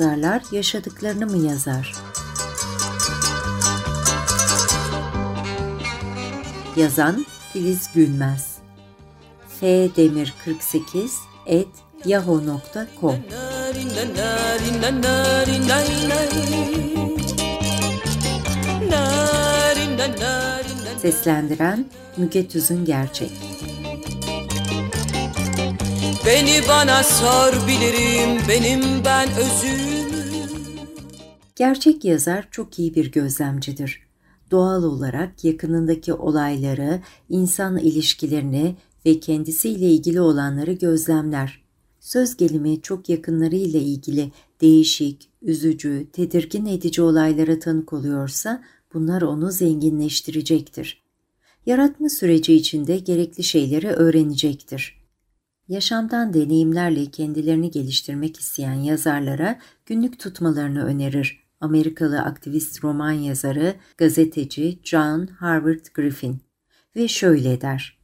yazarlar yaşadıklarını mı yazar? Yazan Filiz Gülmez F Demir 48 et yahoo.com Seslendiren Müge Tüzün Gerçek Beni bana sor bilirim benim ben özüm. Gerçek yazar çok iyi bir gözlemcidir. Doğal olarak yakınındaki olayları, insan ilişkilerini ve kendisiyle ilgili olanları gözlemler. Söz gelimi çok yakınlarıyla ilgili değişik, üzücü, tedirgin edici olaylara tanık oluyorsa bunlar onu zenginleştirecektir. Yaratma süreci içinde gerekli şeyleri öğrenecektir. Yaşamdan deneyimlerle kendilerini geliştirmek isteyen yazarlara günlük tutmalarını önerir. Amerikalı aktivist roman yazarı, gazeteci John Harvard Griffin ve şöyle der.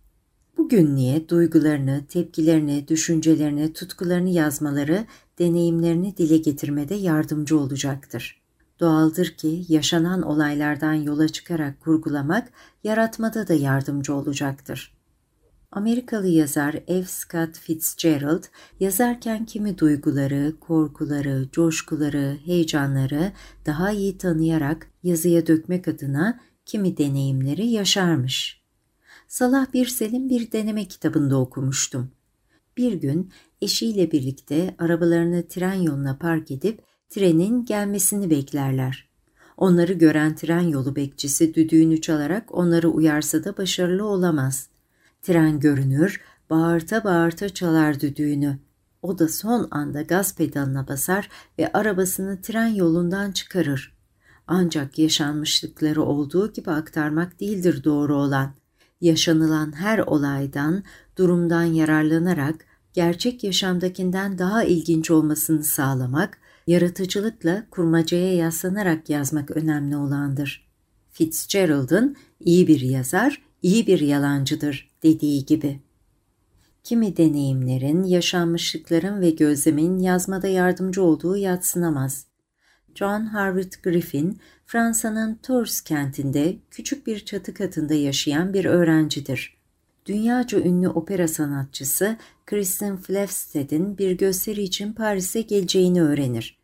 Bu günlüğe duygularını, tepkilerini, düşüncelerini, tutkularını yazmaları deneyimlerini dile getirmede yardımcı olacaktır. Doğaldır ki yaşanan olaylardan yola çıkarak kurgulamak yaratmada da yardımcı olacaktır. Amerikalı yazar F. Scott Fitzgerald yazarken kimi duyguları, korkuları, coşkuları, heyecanları daha iyi tanıyarak yazıya dökmek adına kimi deneyimleri yaşarmış. Salah Birsel'in bir deneme kitabında okumuştum. Bir gün eşiyle birlikte arabalarını tren yoluna park edip trenin gelmesini beklerler. Onları gören tren yolu bekçisi düdüğünü çalarak onları uyarsa da başarılı olamaz. Tren görünür, bağırta bağırta çalar düdüğünü. O da son anda gaz pedalına basar ve arabasını tren yolundan çıkarır. Ancak yaşanmışlıkları olduğu gibi aktarmak değildir doğru olan. Yaşanılan her olaydan, durumdan yararlanarak gerçek yaşamdakinden daha ilginç olmasını sağlamak, yaratıcılıkla kurmacaya yaslanarak yazmak önemli olandır. Fitzgerald'ın iyi bir yazar, iyi bir yalancıdır dediği gibi. Kimi deneyimlerin, yaşanmışlıkların ve gözlemin yazmada yardımcı olduğu yatsınamaz. John Harvard Griffin, Fransa'nın Tours kentinde küçük bir çatı katında yaşayan bir öğrencidir. Dünyaca ünlü opera sanatçısı Kristen Flefsted'in bir gösteri için Paris'e geleceğini öğrenir.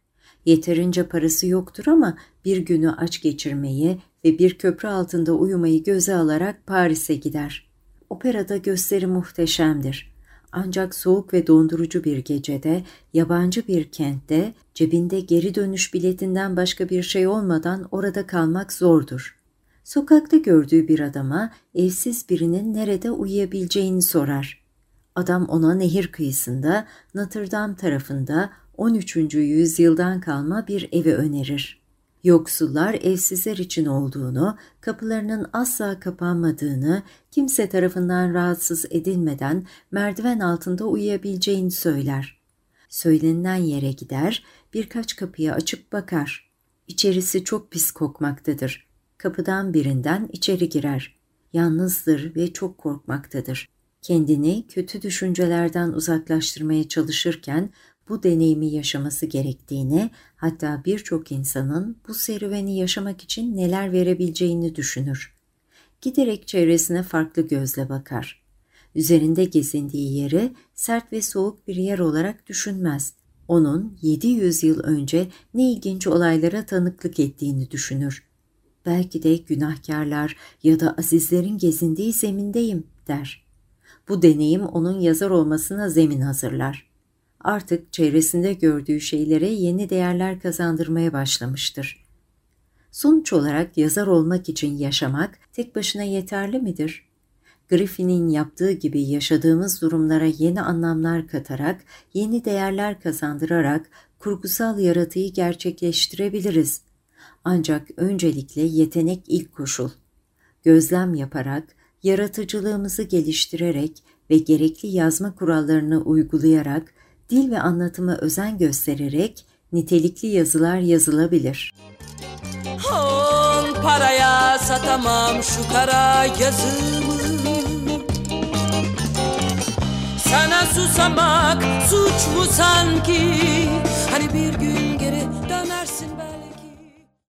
Yeterince parası yoktur ama bir günü aç geçirmeyi ve bir köprü altında uyumayı göze alarak Paris'e gider. Operada gösteri muhteşemdir. Ancak soğuk ve dondurucu bir gecede, yabancı bir kentte, cebinde geri dönüş biletinden başka bir şey olmadan orada kalmak zordur. Sokakta gördüğü bir adama evsiz birinin nerede uyuyabileceğini sorar. Adam ona nehir kıyısında, Notre Dame tarafında 13. yüzyıldan kalma bir evi önerir. Yoksullar evsizler için olduğunu, kapılarının asla kapanmadığını, kimse tarafından rahatsız edilmeden merdiven altında uyuyabileceğini söyler. Söylenilen yere gider, birkaç kapıyı açıp bakar. İçerisi çok pis kokmaktadır. Kapıdan birinden içeri girer. Yalnızdır ve çok korkmaktadır. Kendini kötü düşüncelerden uzaklaştırmaya çalışırken bu deneyimi yaşaması gerektiğini, hatta birçok insanın bu serüveni yaşamak için neler verebileceğini düşünür. Giderek çevresine farklı gözle bakar. Üzerinde gezindiği yeri sert ve soğuk bir yer olarak düşünmez. Onun 700 yıl önce ne ilginç olaylara tanıklık ettiğini düşünür. Belki de günahkarlar ya da azizlerin gezindiği zemindeyim der. Bu deneyim onun yazar olmasına zemin hazırlar artık çevresinde gördüğü şeylere yeni değerler kazandırmaya başlamıştır. Sonuç olarak yazar olmak için yaşamak tek başına yeterli midir? Griffin'in yaptığı gibi yaşadığımız durumlara yeni anlamlar katarak, yeni değerler kazandırarak kurgusal yaratıyı gerçekleştirebiliriz. Ancak öncelikle yetenek ilk koşul. Gözlem yaparak, yaratıcılığımızı geliştirerek ve gerekli yazma kurallarını uygulayarak dil ve anlatıma özen göstererek nitelikli yazılar yazılabilir. On paraya satamam şu kara yazımı Sana susamak suç mu sanki Hani bir gün geri belki